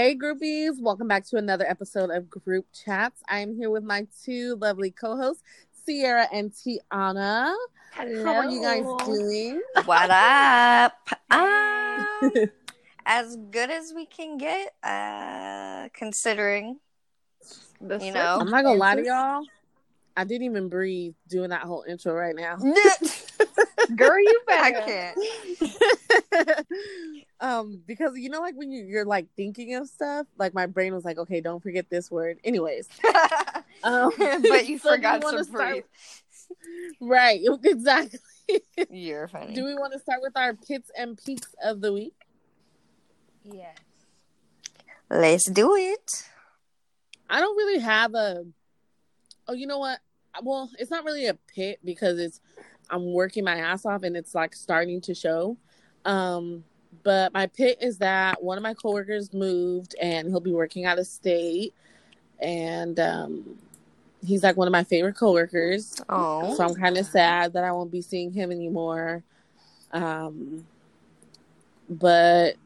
Hey, groupies, welcome back to another episode of Group Chats. I am here with my two lovely co hosts, Sierra and Tiana. Hello. How are you guys doing? What up? Um, as good as we can get, uh, considering. The You know, I'm not gonna lie to y'all. I didn't even breathe doing that whole intro right now. Girl, you I better. can't. um, because you know, like when you, you're like thinking of stuff, like my brain was like, okay, don't forget this word. Anyways, um, but you so forgot wanna to start- right? Exactly. You're funny. Do we want to start with our pits and peaks of the week? Yes. Let's do it. I don't really have a. Oh, you know what? Well, it's not really a pit because it's I'm working my ass off and it's like starting to show. Um, but my pit is that one of my coworkers moved and he'll be working out of state, and um, he's like one of my favorite coworkers. Oh, So I'm kind of sad that I won't be seeing him anymore. Um, but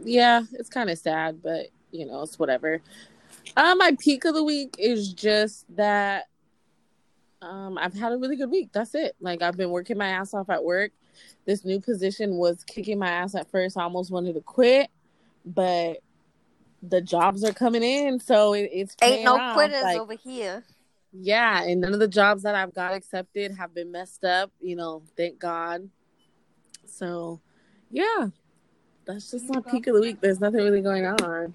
yeah, it's kind of sad, but you know, it's whatever. Uh, my peak of the week is just that um, I've had a really good week. That's it. Like I've been working my ass off at work. This new position was kicking my ass at first. I almost wanted to quit, but the jobs are coming in, so it, it's ain't no off. quitters Like, over here. yeah, and none of the jobs that I've got accepted have been messed up, you know, thank God. So, yeah, that's just my peak of the week. There's nothing really going on.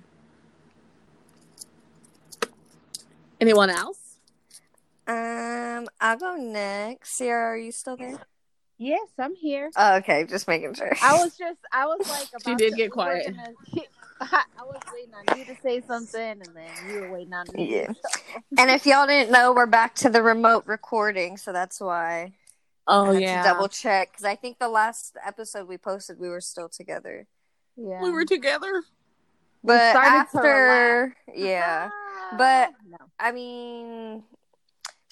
Anyone else? Um, I'll go next. Sierra, are you still there? Yes, I'm here. Oh, okay, just making sure. I was just, I was like, about She did to- get quiet. gonna- I, I was waiting on you to say something, and then you were waiting on me. Yeah. And if y'all didn't know, we're back to the remote recording, so that's why Oh I had yeah, to double check because I think the last episode we posted, we were still together. Yeah. we were together. But started to after, yeah, Ah, But- no. I mean,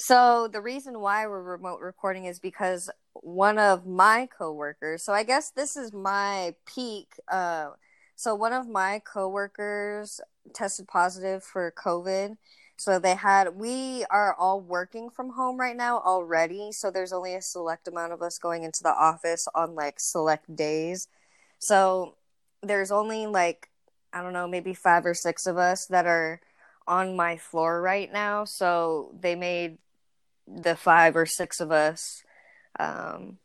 so the reason why we're remote recording is because one of my coworkers. So I guess this is my peak. Uh, so one of my coworkers tested positive for COVID. So they had. We are all working from home right now already. So there's only a select amount of us going into the office on like select days. So there's only like I don't know, maybe five or six of us that are on my floor right now. So they made the five or six of us um,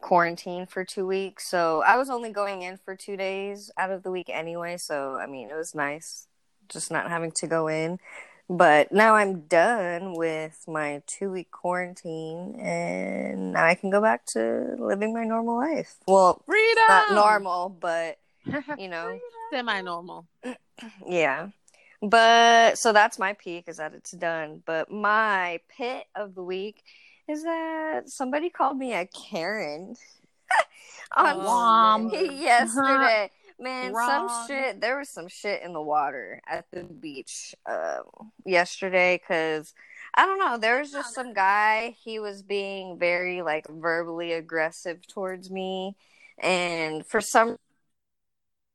quarantine for two weeks. So I was only going in for two days out of the week anyway. So, I mean, it was nice just not having to go in. But now I'm done with my two week quarantine and now I can go back to living my normal life. Well, Freedom, not normal, but you know, semi-normal. yeah. But so that's my peak is that it's done. But my pit of the week is that somebody called me a Karen on Oh, yesterday. Man, some shit. There was some shit in the water at the beach um, yesterday because I don't know. There was just some guy. He was being very like verbally aggressive towards me, and for some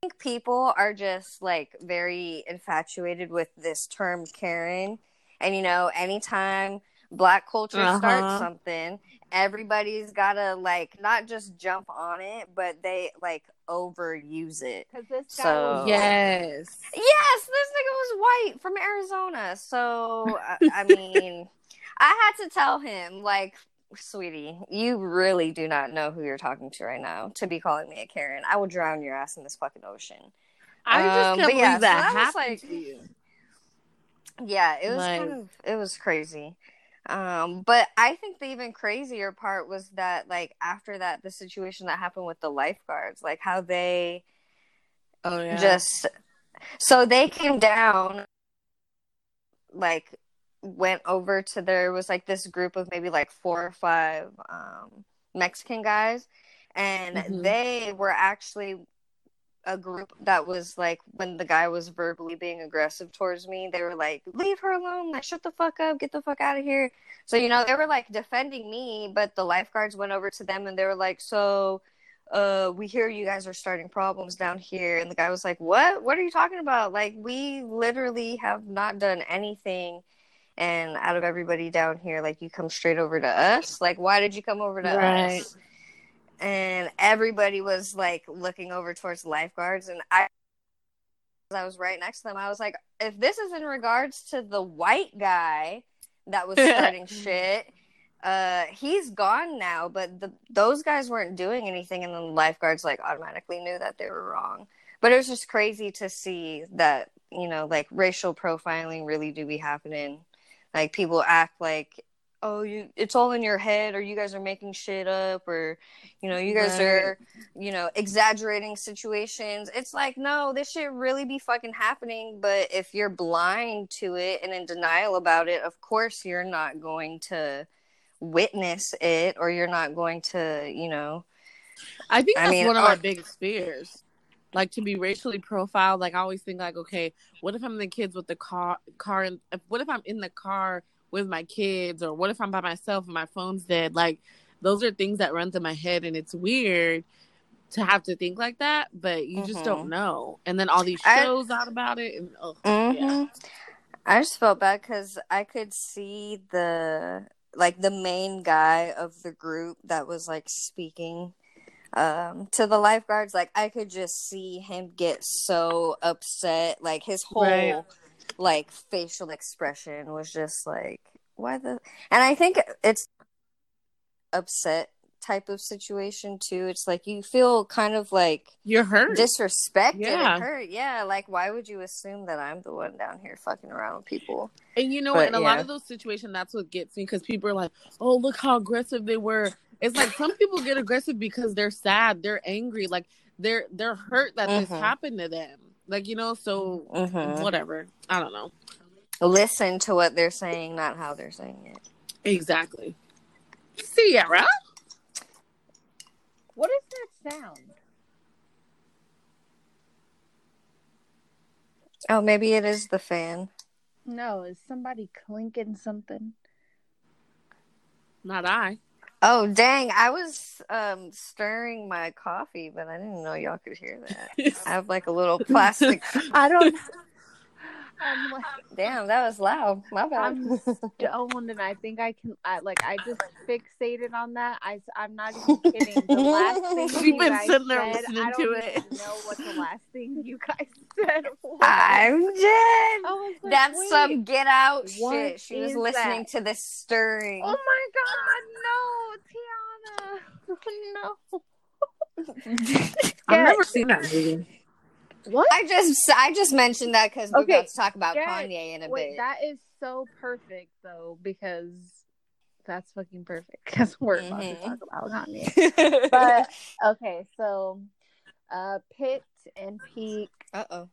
think people are just like very infatuated with this term Karen. And you know, anytime black culture Uh-huh. starts something, everybody's gotta like not just jump on it, but they like overuse it. Because this guy So- was Yes. Yes, this nigga was white from Arizona. So I, I mean, I had to tell him like, sweetie, you really do not know who you're talking to right now to be calling me a Karen. I will drown your ass in this fucking ocean. I just Um, can't believe yeah, that was, happened like- to you. Yeah, it was Like- kind of it was crazy. Um, but I think the even crazier part was that like after that the situation that happened with the lifeguards, like how they Oh yeah. just so they came down like went over to there was like this group of maybe like four or five um mexican guys and Mhm. they were actually a group that was like when the guy was verbally being aggressive towards me they were like leave her alone like shut the fuck up get the fuck out of here so you know they were like defending me but the lifeguards went over to them and they were like so uh, we hear you guys are starting problems down here. And the guy was like, what? What are you talking about? Like, we literally have not done anything. And out of everybody down here, like, you come straight over to us. Like, why did you come over to Right. us? And everybody was like looking over towards lifeguards. And I, I was right next to them. I was like, if this is in regards to the white guy that was starting shit, uh, he's gone now. But the those guys weren't doing anything, and the lifeguards like automatically knew that they were wrong. But it was just crazy to see that you know, like racial profiling really do be happening. Like people act like, oh, you, it's all in your head, or you guys are making shit up, or you know, you guys Right. are you know, exaggerating situations. It's like, no, this shit really be fucking happening. But if you're blind to it and in denial about it, of course you're not going to witness it or you're not going to, you know. I think I that's mean, one of our- my biggest fears. Like to be racially profiled. Like I always think, like, okay, what if I'm the kids with the car? Car. What if I'm in the car with my kids, or what if I'm by myself and my phone's dead? Like those are things that run through my head, and it's weird to have to think like that, but you just Mhm. don't know. And then all these I- shows out about it, and oh, Mhm. yeah, I just felt bad because I could see the like the main guy of the group that was like speaking um to the lifeguards like i could just see him get so upset like his whole Right. like facial expression was just like why the and i think it's upset type of situation too it's like you feel kind of like you're hurt. disrespected Yeah. hurt yeah like why would you assume that i'm the one down here fucking around with people And you know, But, in a lot of those situations, that's what gets me because people are like, "Oh, look how aggressive they were." It's like some people get aggressive because they're sad, they're angry, like they're they're hurt that this Mhm. happened to them. Like you know, so Mhm. whatever. I don't know listen to what they're saying not how they're saying it exactly. Sierra, What is that sound? oh maybe it is the fan No, is somebody clinking something? not I. oh dang i was um stirring my coffee but i didn't know y'all could hear that i have like a little plastic I don't. I'm like, damn that was loud my bad I'm stoned, and I think I can. I like. I just fixated on that. I. I'm not even kidding. The last thing She's you been sitting there said, listening I to don't it. even know what the last thing you guys said was. i'm dead like, That's wait. some get out shit. She was listening that? to this stirring. Oh my god, no, Tiana. No. I've never seen that movie. What? I just I just mentioned that because we're Okay, about to talk about Kanye in a Wait, bit. that is so perfect though because that's fucking perfect because we're about to Mhm. talk about Kanye. But okay, so uh, Pit and Peak. uh oh.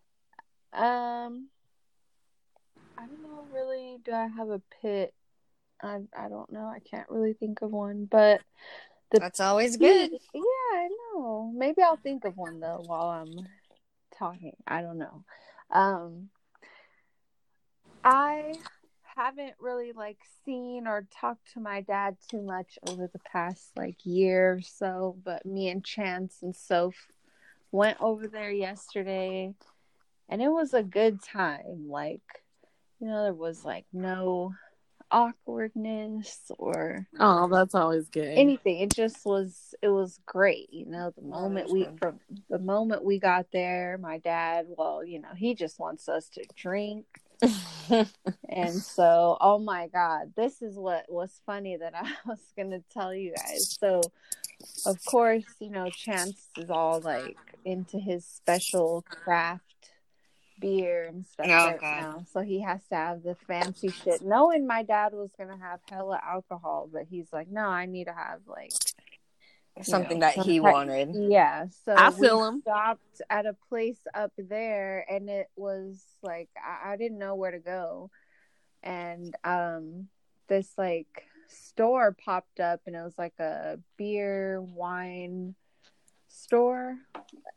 Um, I don't know. Really, do I have a pit? I I don't know. I can't really think of one, but the That's always good. Yeah, I know. Maybe I'll think of one though while I'm talking. I don't know. Um I haven't really like seen or talked to my dad too much over the past like year or so, but me and Chance and Soph went over there yesterday and it was a good time. Like, you know, there was like no awkwardness or Oh, that's always good. anything it just was it was great you know the moment we Awesome. from the moment we got there my dad well you know he just wants us to drink and so oh my god this is what was funny that i was gonna tell you guys so of course you know chance is all like into his special craft beer and stuff Oh, right God. now so he has to have the fancy shit knowing my dad was gonna have hella alcohol but he's like no i need to have like Something know, that he type- wanted. yeah, so I we him. Stopped at a place up there, and it was like I, I didn't know where to go, and um, this like store popped up, and it was like a beer wine store,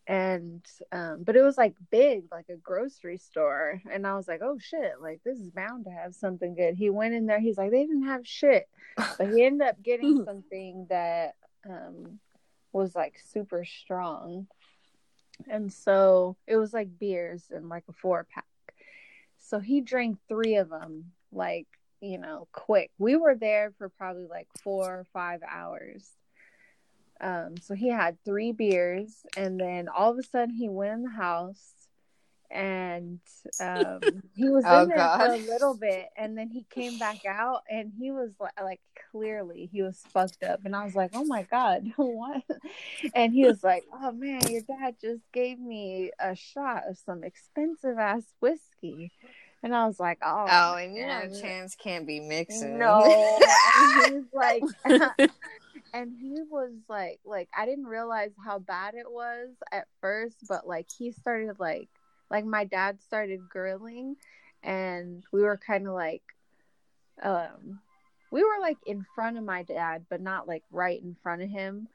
and um, but it was like big, like a grocery store, and I was like, oh shit, like this is bound to have something good. He went in there, he's like, they didn't have shit, but he ended up getting something that um was like super strong. And so it was like beers and like a four pack. So he drank three of them, like, you know, quick. We were there for probably like four or five hours. Um, so he had three beers, and then all of a sudden he went in the house and um, he was Oh, in there God. for a little bit, and then he came back out, and he was like, like clearly he was fucked up, and I was like, oh my god, what? And he was like, oh man, your dad just gave me a shot of some expensive ass whiskey, and I was like, oh, Oh, and you know. Chance can't be mixing. No, and he like, and he was like, like I didn't realize how bad it was at first, but like he started like, like my dad started grilling, and we were kind of like, um, we were like in front of my dad, but not like right in front of him.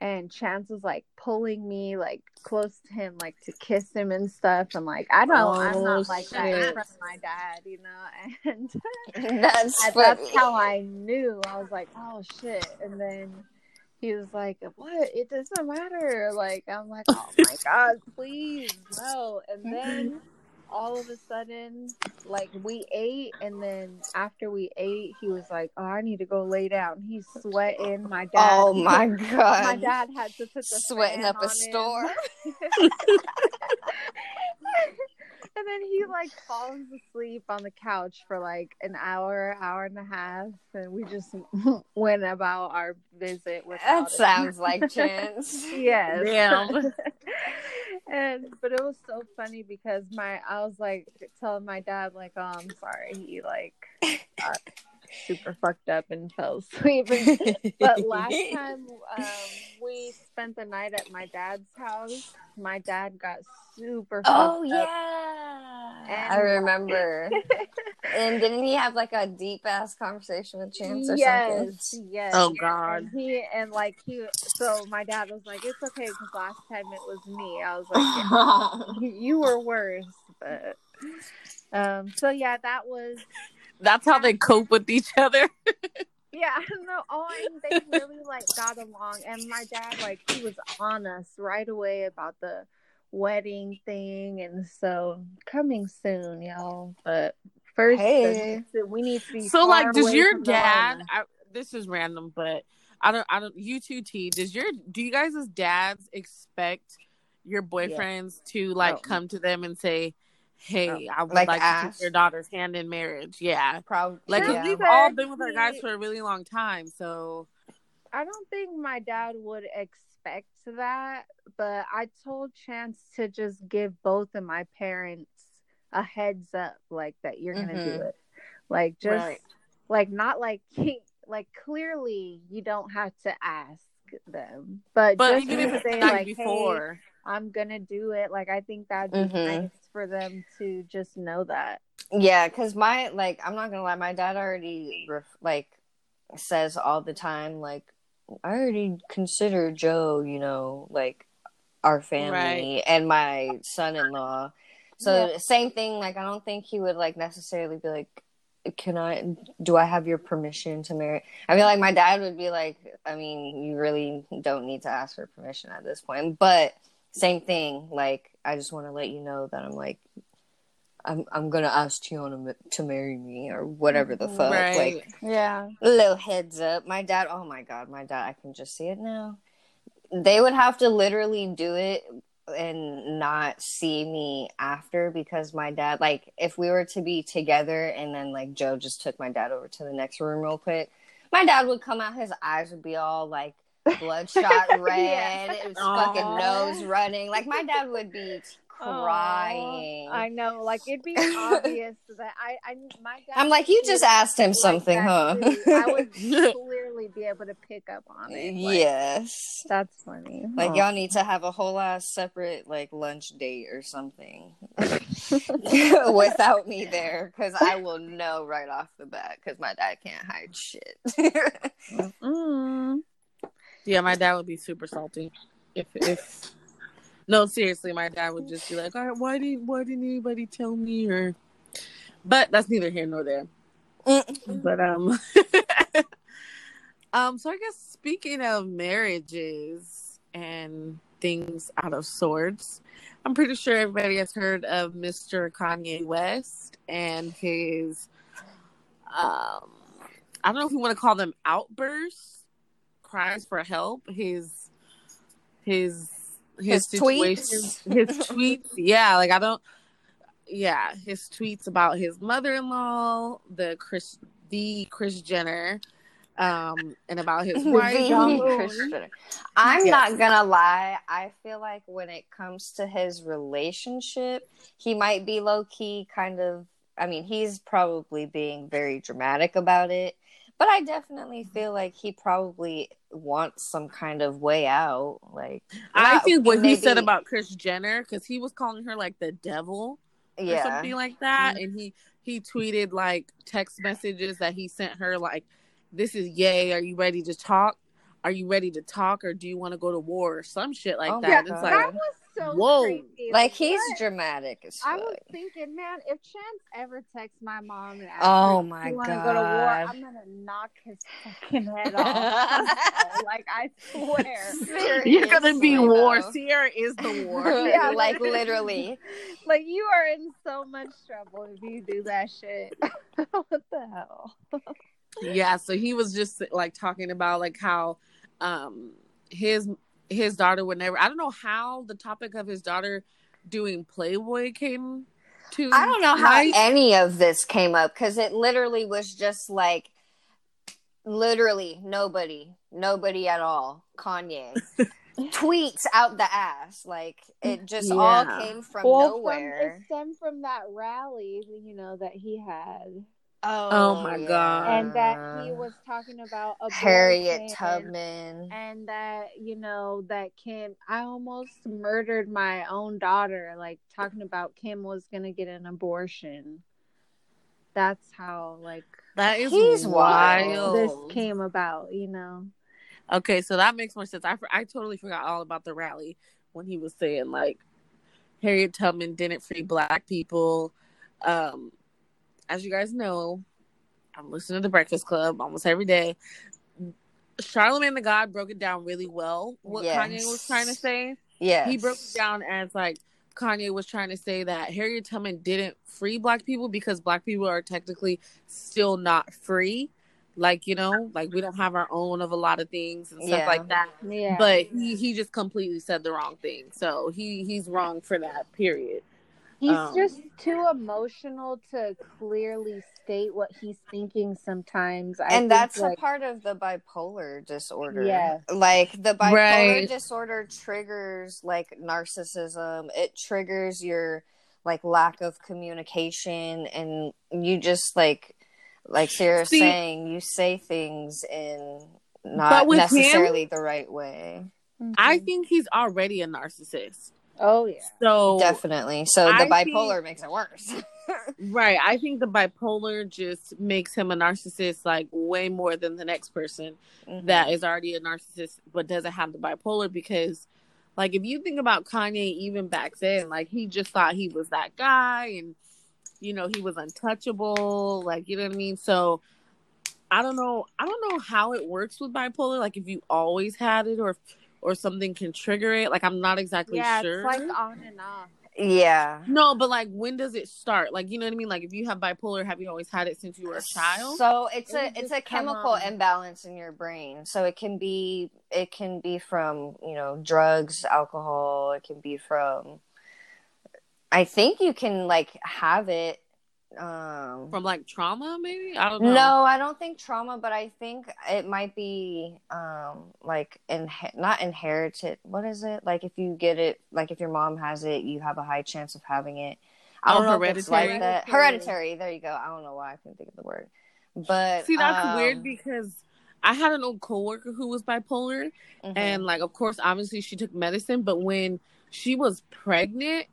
And Chance was like pulling me like close to him, like to kiss him and stuff. And like I don't, I'm Oh, not like that in shit. front of my dad, you know. And that's and that's how I knew. I was like, oh shit. And then he was like, what? It doesn't matter. Like, I'm like, oh my God, please, no. And then mm-hmm. All of a sudden, like, we ate. And then after we ate, he was like, oh, I need to go lay down. He's sweating. My dad. Oh my god! My dad had to put the sweating up a storm. and then he like falls asleep on the couch for like an hour, hour and a half, and we just went about our visit That him. sounds like Chance. yes. Damn. And but it was so funny because my I was like telling my dad like, oh, I'm sorry, he like super fucked up and fell asleep. But last time um, we spent the night at my dad's house, my dad got super. Oh fucked up. yeah, And- I remember. and didn't he have like a deep ass conversation with Chance or yes, something? yes. Oh, God. And he and like he. So my dad was like, "It's okay," because last time it was me. I was like, "Yeah, "You were worse," but. Um. So yeah, that was That's how they cope with each other. Yeah, no, oh, and they really like got along, and my dad like he was on us right away about the wedding thing, and so coming soon, y'all. But first, Hey. the- we need to be So, like, does your dad? I, this is random, but I don't. I don't. You two, T. Does your do you guys as dads expect your boyfriends to oh. like Oh. come to them and say, "Hey, I would Like like, to ask? take your daughter's hand in marriage"? Yeah. Probably. Like yeah. we've all been with our guys for a really long time, so I don't think my dad would expect that, but I told Chance to just give both of my parents a heads up, like that you're gonna do Mhm. it, like just Right. like not like like clearly you don't have to ask them, but, but just even if to it's say the night like, hey, before, I'm gonna do it. Like I think that'd be Mhm. nice for them to just know that. Yeah, because my like, I'm not gonna lie, my dad already ref- like says all the time, like, I already consider Joe, you know, like our family Right. and my son-in-law. So same thing. Like, I don't think he would like necessarily be like, "Can I? Do I have your permission to marry?" I mean, like my dad would be like, "I mean, you really don't need to ask for permission at this point." But same thing. Like, I just want to let you know that I'm like, I'm I'm gonna ask Tiana to marry me or whatever the fuck. right? Like Yeah. little heads up. My dad. Oh my god, my dad. I can just see it now. They would have to literally do it and not see me after because my dad like if we were to be together and then like Joe just took my dad over to the next room real quick, my dad would come out, his eyes would be all like bloodshot red, Yeah. his Aw. fucking nose running. Like my dad would be crying. Aw, I know. Like it'd be obvious that I, I, my dad. I'm like, you just asked him like something, huh? I would clearly be able to pick up on it. Like, yes. that's funny. Like Aw. y'all need to have a whole ass separate like lunch date or something without me there because I will know right off the bat because my dad can't hide shit. Yeah, my dad would be super salty if if. No, seriously, my dad would just be like, "All right, why didn't why didn't anybody tell me?" Or, but that's neither here nor there. But um, um. So I guess speaking of marriages, and things out of sorts. I'm pretty sure everybody has heard of Mr. Kanye West and his um I don't know if you want to call them outbursts, cries for help, his his his, His tweets. his tweets. Yeah, like I don't yeah, his tweets about his mother-in-law, the Chris the Kris Jenner um and about his wife. I'm Yes. not gonna lie. I feel like when it comes to his relationship, he might be low key kind of. I mean, he's probably being very dramatic about it, but I definitely feel like he probably wants some kind of way out. Like, I not- think what he said about Kris Jenner, because he was calling her like the devil or yeah, something like that, mm-hmm. and he he tweeted like text messages that he sent her like, "This is yay. Are you ready to talk? Are you ready to talk, or do you want to go to war or some shit like Oh that?" my And it's like, that was so Whoa. crazy. like he's what? dramatic as I was thinking, man, if Chance ever texts my mom and asks Oh her, my "You want to go to war?" God. I'm gonna knock his fucking head off. like I swear. "You're gonna be Seriously, war. Sierra is the war." Yeah, like like- literally. Like you are in so much trouble if you do that shit. what the hell? yeah so he was just like talking about like how um his his daughter would never i don't know how the topic of his daughter doing playboy came to I don't know how any of this came up because it literally was just like literally nobody, nobody at all. Kanye tweets out the ass. Like it just all came from well, nowhere. from it stemmed from that rally, you know, that he had, oh, my God. and that he was talking about abortion, Harriet Tubman. and that you know that Kim. I almost murdered my own daughter. Like talking about Kim was gonna get an abortion. That's how like that is He's wild this came about. You know. okay so that makes more sense i, I totally forgot all about the rally when he was saying like harriet tubman didn't free black people um as you guys know i'm listening to the breakfast club almost every day Charlamagne the god broke it down really well what Yes. kanye was trying to say Yeah. he broke it down as like Kanye was trying to say that Harriet Tubman didn't free black people because black people are technically still not free. Like, you know, like we don't have our own of a lot of things and stuff Yeah. like that. Yeah. But he, he just completely said the wrong thing. So he, he's wrong for that, period. He's Um, just too emotional to clearly state what he's thinking sometimes. I think, and that's like, a part of the bipolar disorder. Yes. Like the bipolar Right. disorder triggers like narcissism. It triggers your like lack of communication and you just like like Sarah's See- saying, you say things in not with him- necessarily the right way. I Mhm. think he's already a narcissist. Oh yeah. So Definitely. So the I bipolar think- makes it worse. Right. I think the bipolar just makes him a narcissist like way more than the next person Mhm. that is already a narcissist but doesn't have the bipolar because like if you think about Kanye even back then, like he just thought he was that guy and you know, he was untouchable, like you know what I mean? So I don't know I don't know how it works with bipolar, like if you always had it or or something can trigger it. Like I'm not exactly Yeah, sure. it's like on and off. yeah. no, but like when does it start? Like you know what I mean? Like if you have bipolar, have you always had it since you were a child? So it's It a it's a chemical on. imbalance in your brain. So it can be it can be from, you know, drugs, alcohol, it can be from I think you can like have it um From like trauma, maybe? I don't know. no, I don't think trauma, but I think it might be um like in not inherited. What is it? Like if you get it, like if your mom has it, you have a high chance of having it. I Oh, don't know if it's like hereditary? that. Hereditary. There you go. I don't know why I couldn't think of the word, but See, that's um, weird because I had an old coworker who was bipolar, mhm. and like, of course, obviously, she took medicine, but when she was pregnant,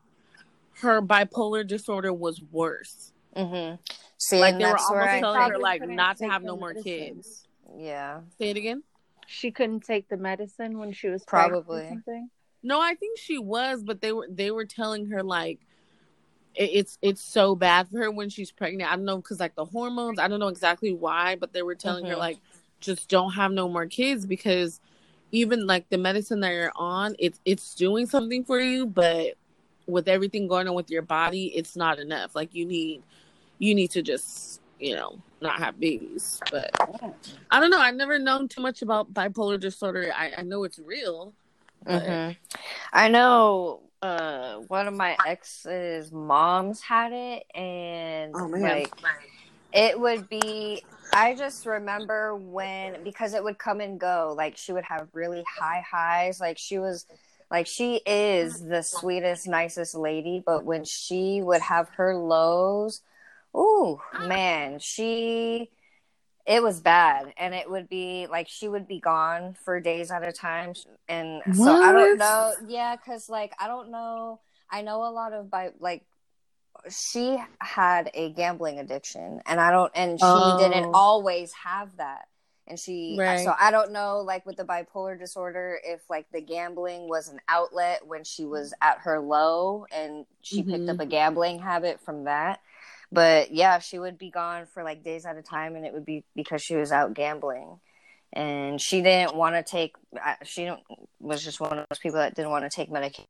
her bipolar disorder was worse. Mm-hmm. See, like they were almost telling her like couldn't to have no more medicine. kids. yeah. Say it again. She couldn't take the medicine when she was Probably. something. No, I think she was, but they were they were telling her like it, it's it's so bad for her when she's pregnant. I don't know because like the hormones. I don't know exactly why, but they were telling her Mhm. like just don't have no more kids because even like the medicine that you're on, it's it's doing something for you, but with everything going on with your body, it's not enough. Like you need you need to just, you know, not have babies. But I don't know. I've never known too much about bipolar disorder. I, I know it's real. But... Mm-hmm. I know uh one of my ex's moms had it and Oh, man. like it would be I just remember when because it would come and go. Like she would have really high highs. Like she was like she is the sweetest, nicest lady, but when she would have her lows, ooh man, she it was bad. And it would be like she would be gone for days at a time. And so i don't know yeah because like i don't know. I know a lot of by like she had a gambling addiction and i don't and she Oh. didn't always have that. And she Right. so i don't know like with the bipolar disorder if like the gambling was an outlet when she was at her low and she picked Mhm. up a gambling habit from that but yeah she would be gone for like days at a time and it would be because she was out gambling and she didn't want to take she was just one of those people that didn't want to take medication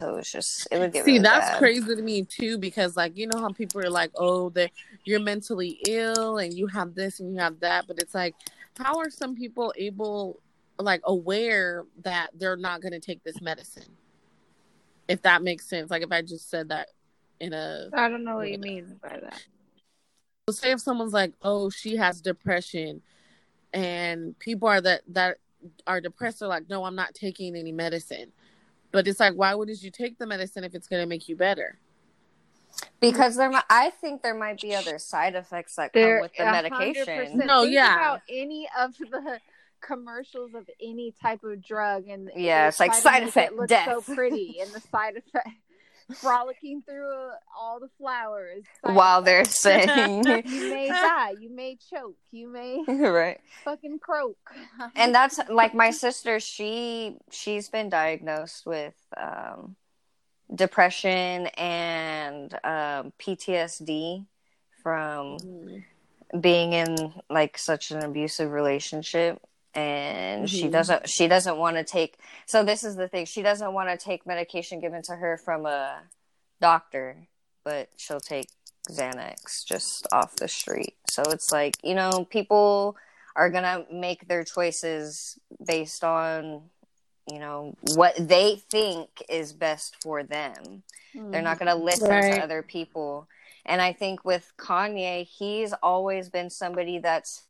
so it was just it would get See, really that's bad. crazy to me too, because like you know how people are like, "Oh, that you're mentally ill and you have this and you have that," but it's like, how are some people able, like, aware that they're not going to take this medicine? If that makes sense, like if I just said that in a, I don't know what you mean by that. so say if someone's like, "Oh, she has depression," and people are that that are depressed are like, "No, I'm not taking any medicine," but it's like, why wouldn't you take the medicine if it's going to make you better? because there mi- i think there might be other side effects that come with the a medication hundred percent. No, Think yeah. About any of the commercials of any type of drug, and Yeah, it's like side effect, it death. so pretty, and the side effect frolicking through uh, all the flowers while they're saying You may die. You may choke. You may right fucking croak. and that's like my sister she she's been diagnosed with um depression and um ptsd from being in like such an abusive relationship and she Mhm. doesn't she doesn't want to take so this is the thing she doesn't want to take medication given to her from a doctor but she'll take xanax just off the street so it's like you know people are gonna make their choices based on you know what they think is best for them they're not going to listen Right. to other people. And I think with Kanye, he's always been somebody that's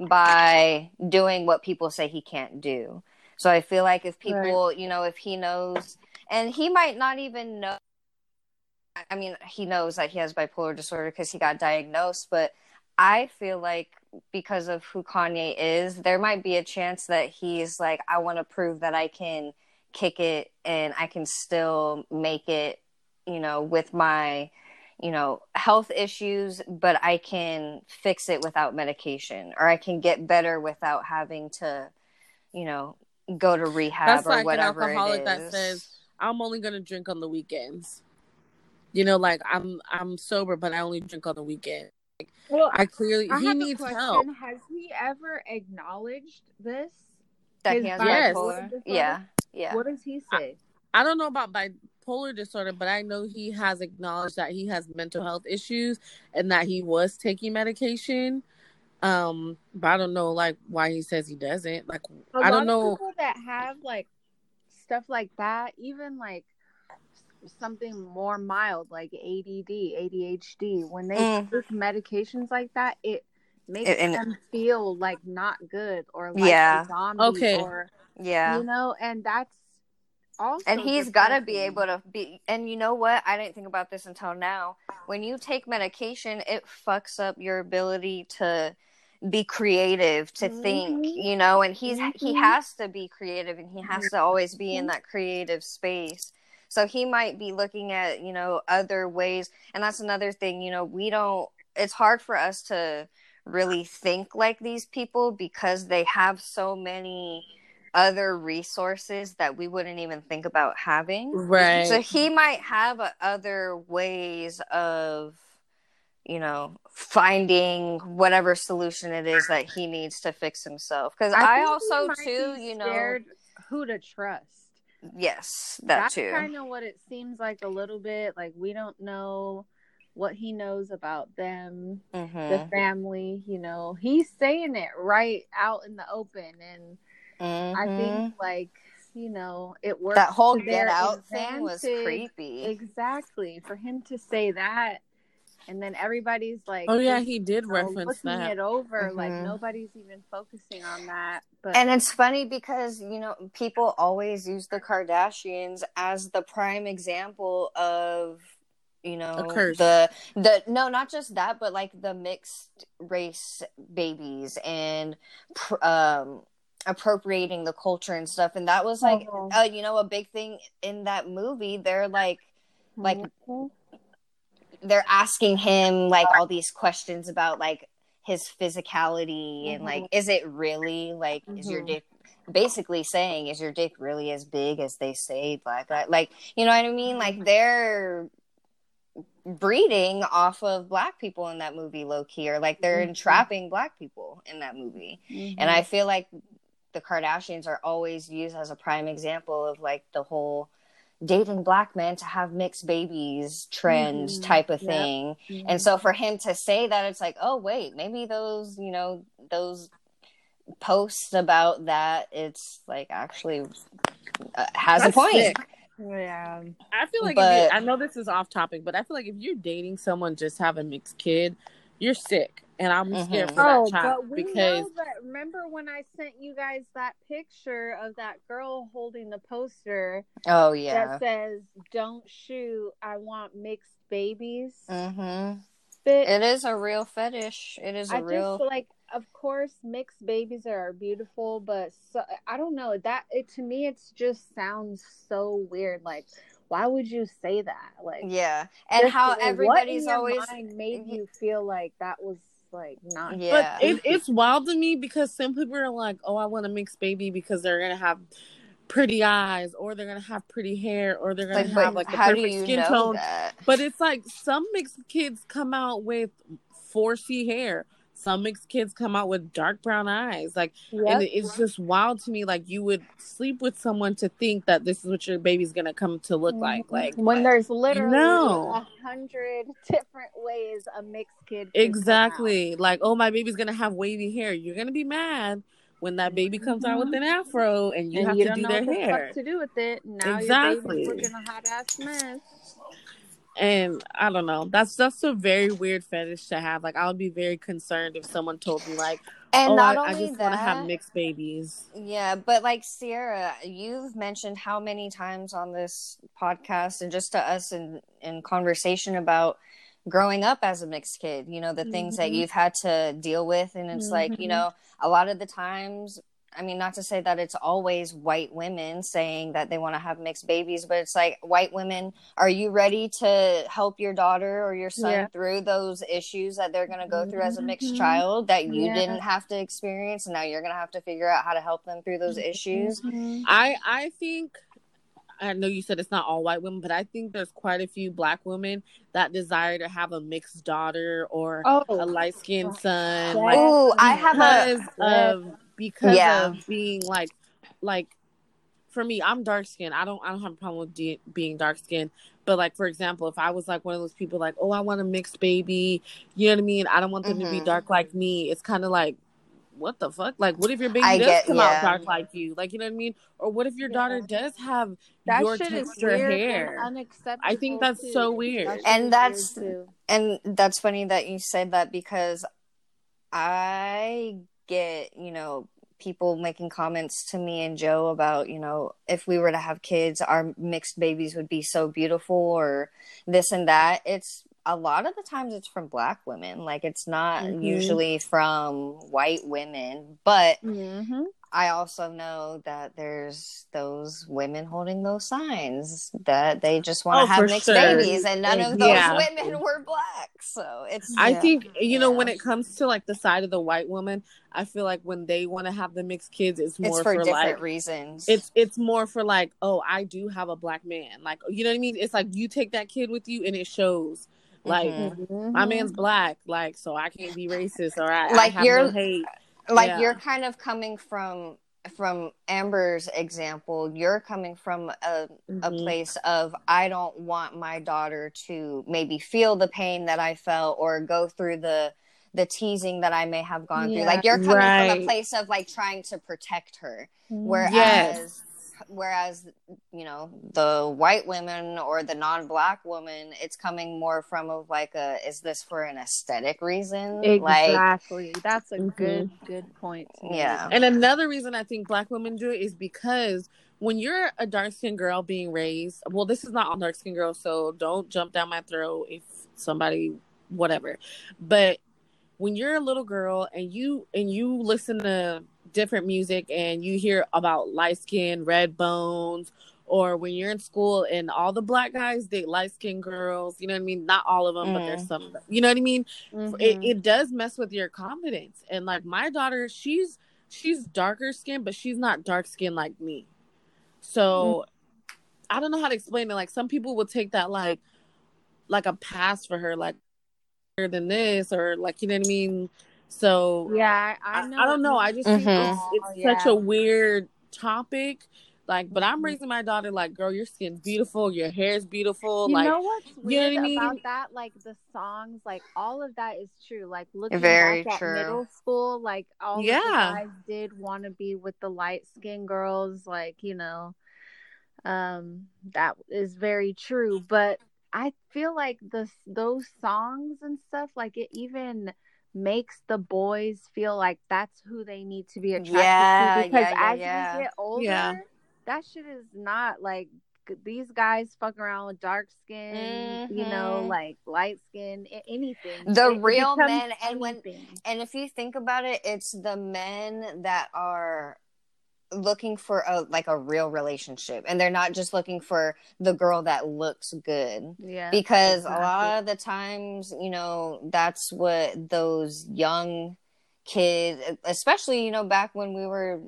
by doing what people say he can't do. So I feel like if people, you know, if he knows, and he might not even know, I mean, he knows that he has bipolar disorder because he got diagnosed, but I feel like because of who Kanye is, there might be a chance that he's like, I want to prove that I can kick it and I can still make it, you know, with my, you know, health issues, but I can fix it without medication or I can get better without having to, you know, go to rehab That's or like an alcoholic it that is. says, I'm only gonna drink on the weekends. You know, like I'm I'm sober, but I only drink on the weekend. Well, I clearly I he needs question. help. Has he ever acknowledged this? that His he has Yes. bipolar. disorder? Yeah. Yeah. What does he say? I don't know about bipolar disorder, but I know he has acknowledged that he has mental health issues and that he was taking medication. Um, but I don't know like why he says he doesn't. Like A I lot don't of know. people that have like stuff like that, even like something more mild like ADD, ADHD, when they Mm. take medications like that, it makes It- and- them feel like not good or like Yeah. a zombie Okay. or Yeah. you know, and that's also and he's got to be able to be and you know what i didn't think about this until now when you take medication it fucks up your ability to be creative to think Mhm. you know and he's he Mhm. has to be creative and he has to always be in Mhm. that creative space so he might be looking at you know other ways and that's another thing you know we don't it's hard for us to really think like these people because they have so many other resources that we wouldn't even think about having Right. so he might have uh, other ways of you know, finding whatever solution it is that he needs to fix himself. Because I, he also too, you know, who to trust. yes, that That's too. kind of what it seems like a little bit. Like we don't know what he knows about them, the Mhm. family. You know, he's saying it right out in the open, and I Mhm. think like you know it worked. that whole get their out thing was creepy. Exactly for him to say that, and then everybody's like, Oh yeah, he did you know, reference looking that. it over. Like Mhm. nobody's even focusing on that. But And it's funny because, you know, people always use the Kardashians as the prime example of, you know, the the no, not just that, but like the mixed race babies and um appropriating the culture and stuff. And that was like Mhm. uh, you know, a big thing in that movie. They're like like they're asking him like all these questions about like his physicality and like is it really like is your Mhm. dick basically saying is your dick really as big as they say black like you know what i mean like they're breeding off of black people in that movie low key or like they're Mhm. entrapping black people in that movie and i feel like the kardashians are always used as a prime example of like the whole dating black men to have mixed babies trend Mhm. type of Yep. thing Mhm. and so for him to say that it's like oh wait maybe those you know those posts about that it's like actually uh, has That's a point sick. yeah. I feel like But- if you, I know this is off topic, but I feel like if you're dating someone just have a mixed kid, you're sick, and I'm scared Mhm. for Oh, that child but we because know that. Remember when I sent you guys that picture of that girl holding the poster oh yeah that says "Don't shoot, I want mixed babies." Mm-hmm. But it is a real fetish it is a I real just like, of course, mixed babies are beautiful, but so, I don't know that it to me. It just sounds so weird. Like, why would you say that? Like, yeah and how like, what everybody's in your always mind made you feel like that was like not yeah But it, it's wild to me because some people are like, "Oh, I want a mixed baby because they're gonna have pretty eyes, or they're gonna have pretty hair, or they're gonna like have like the perfect skin tone." that But it's like some mixed kids come out with 4C hair. Some mixed kids come out with dark brown eyes. Like, and Yep. it- it's just wild to me. Like, you would sleep with someone to think that this is what your baby's gonna come to look like. Mm-hmm. Like, when there's literally No. a hundred different ways a mixed kid could come out. exactly. Like, oh, my baby's gonna have wavy hair. You're gonna be mad when that baby comes out with mm-hmm. an afro and you and have you to don't do know their what hair. to do with it. Now Exactly. your baby's looking a hot ass mess. And I don't know. That's that's a very weird fetish to have. Like, I would be very concerned if someone told me like, and oh, not I, I just want to have mixed babies. Yeah, but like Sierra, you've mentioned how many times on this podcast and just to us in in conversation about growing up as a mixed kid, you know, the things that Mhm. you've had to deal with and it's like, you Mhm. know, a lot of the times I mean, not to say that it's always white women saying that they want to have mixed babies, but it's like white women, are you ready to help your daughter or your son Yeah. through those issues that they're going to go through as a mixed Mhm. child that you Yeah. didn't have to experience and now you're going to have to figure out how to help them through those issues? Mhm. I I think I know you said it's not all white women, but I think there's quite a few black women that desire to have a mixed daughter or Oh, a light skinned son. Yes. Like Oh, I have a because of because Yeah. of being like like for me i'm dark skinned i don't i don't have a problem with de- being dark skinned but like for example if i was like one of those people like oh i want a mixed baby you know what i mean i don't want them to be Mhm. dark like me it's kind of like what the fuck like what if your baby I does get- come yeah. out dark like you like you know what i mean or what if your daughter does have that your shit is texture weird hair unacceptable. I think that's too. so weird. That And that's- weird, and that's funny that you said that because I get, you know, people making comments to me and Joe about, you know, if we were to have kids, our mixed babies would be so beautiful or this and that. It's a lot of the times it's from black women. Like it's not Mhm. usually from white women, but Mhm. I also know that there's those women holding those signs that they just want Oh, to have mixed sure. babies, and none of those Yeah. women were black. So it's I yeah. think you know when it comes to like the side of the white woman, I feel like when they want to have the mixed kids, it's more it's for, different like reasons. it's it's more for like oh I do have a black man, like you know what I mean. It's like you take that kid with you and it shows. Like Mhm. my man's black, like so I can't be racist or I, Like, I have you're- no hate. Like Yeah. you're kind of coming from from Amber's example. You're coming from a a Mhm. place of I don't want my daughter to maybe feel the pain that I felt or go through the the teasing that I may have gone through. Like you're coming from a place of like trying to protect her. Whereas Yes. Whereas you know the white women or the non-black woman it's coming more from of like a is this for an aesthetic reason like Exactly. That's a Mhm. good good point. to make. Yeah. And another reason I think black women do it is because when you're a dark skinned girl being raised, well, this is not all dark skinned girls, so don't jump down my throat if somebody, whatever. But when you're a little girl and you and you listen to different music and you hear about light skin, red bones, or when you're in school and all the black guys date light skinned girls, you know what I mean? Not all of them, but there's Mhm. some. You know what I mean? Mhm. it, it does mess with your confidence and like my daughter she's she's darker skin but she's not dark skin like me so i don't know how to explain it like some people will take that like like a pass for her like better than this or like you know what i mean so yeah, I, I, I know. I don't know i just think Mhm. it's, it's Oh, such a weird topic like but i'm Mhm. raising my daughter like girl your skin's beautiful your hair's beautiful You like know what's you know weird what I mean? about that? Like the songs, like all of that is true. Like looking Very back true. at middle school, like all Yeah. of the guys did want to be with the light skinned girls. Like you know, um, that is very true. But I feel like the those songs and stuff, like it even makes the boys feel like that's who they need to be attracted Yeah, to because yeah, yeah, as yeah. we get older Yeah. that shit is not like these guys fuck around with dark skin you know Mhm. like light skin anything The It- it real becomes men, and when- and if you think about it it's the men that are looking for a like a real relationship and they're not just looking for the girl that looks good yeah because exactly. a lot of the times you know that's what those young kids especially you know back when we were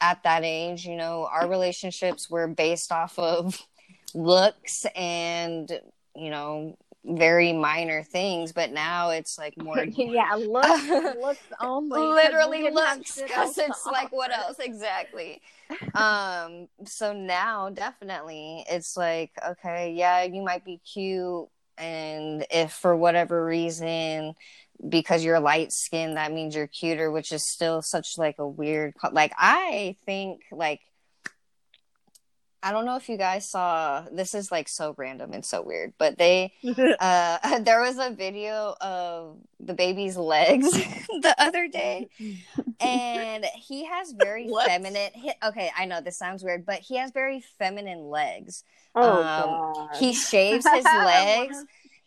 at that age you know our relationships were based off of looks and you know very minor things but now it's like more yeah looks looks only literally looks because it's like what else? Exactly. Um so now definitely it's like okay yeah you might be cute and if for whatever reason because you're light skinned that means you're cuter which is still such like a weird like i think like I don't know if you guys saw this is like so random and so weird, but they uh there was a video of the baby's legs the other day and he has very feminine he, okay i know this sounds weird but he has very feminine legs. Oh Um, god. he shaves his legs.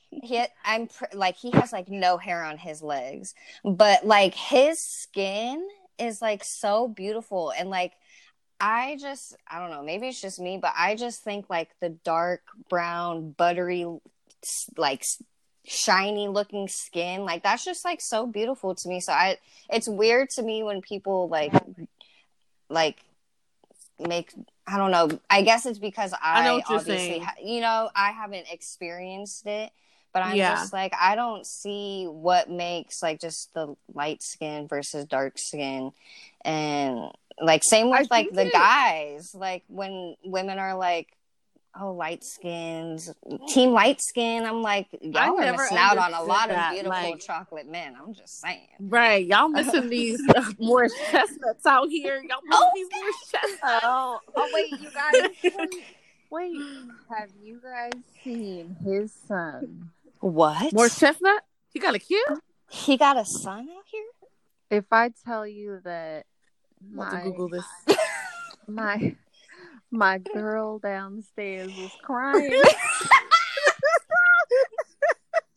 He i'm pr- like he has like no hair on his legs but like his skin is like so beautiful and like i just i don't know maybe it's just me but i just think like the dark brown buttery like shiny looking skin like that's just like so beautiful to me. So i it's weird to me when people like like make i don't know i guess it's because i, I obviously ha- you know i haven't experienced it but i'm Yeah. just like i don't see what makes like just the light skin versus dark skin. And like same with I like the it- guys. Like when women are like oh light skins. Team light skin. I'm like y'all are missing out on a lot that, of beautiful like- chocolate men. I'm just saying. Right, y'all missing these uh, more chestnuts out here. Y'all missing Oh, these more chestnuts. oh oh wait you guys wait. Have you guys seen his son? What? More chestnut? He got a kid? he got a son out here? If i tell you that I'm about to my Google this. my my girl downstairs was crying.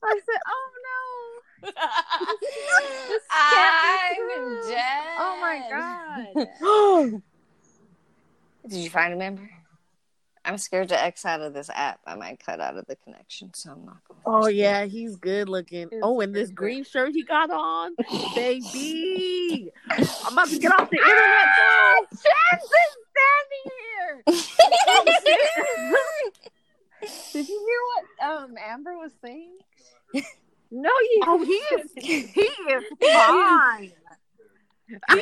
I said, "Oh no! I'm dead. Oh my god!" Did you find a member? I'm scared to X out of this app. I might cut out of the connection, so I'm not going. Oh yeah, he's good looking. It's Oh, and this good. green shirt he got on, baby. I'm about to get off the internet, girl. Chance is standing here. Did you hear what um Amber was saying? No, you. Oh, he is. He is fine.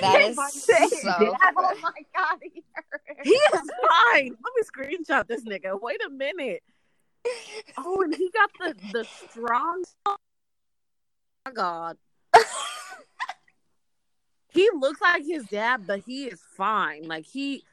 That He is Say so that. Oh my god, he hurt. He is fine. Let me screenshot this nigga. Wait a minute. Oh, and he got the the strong. Oh my god. he looks like his dad, but he is fine. Like he.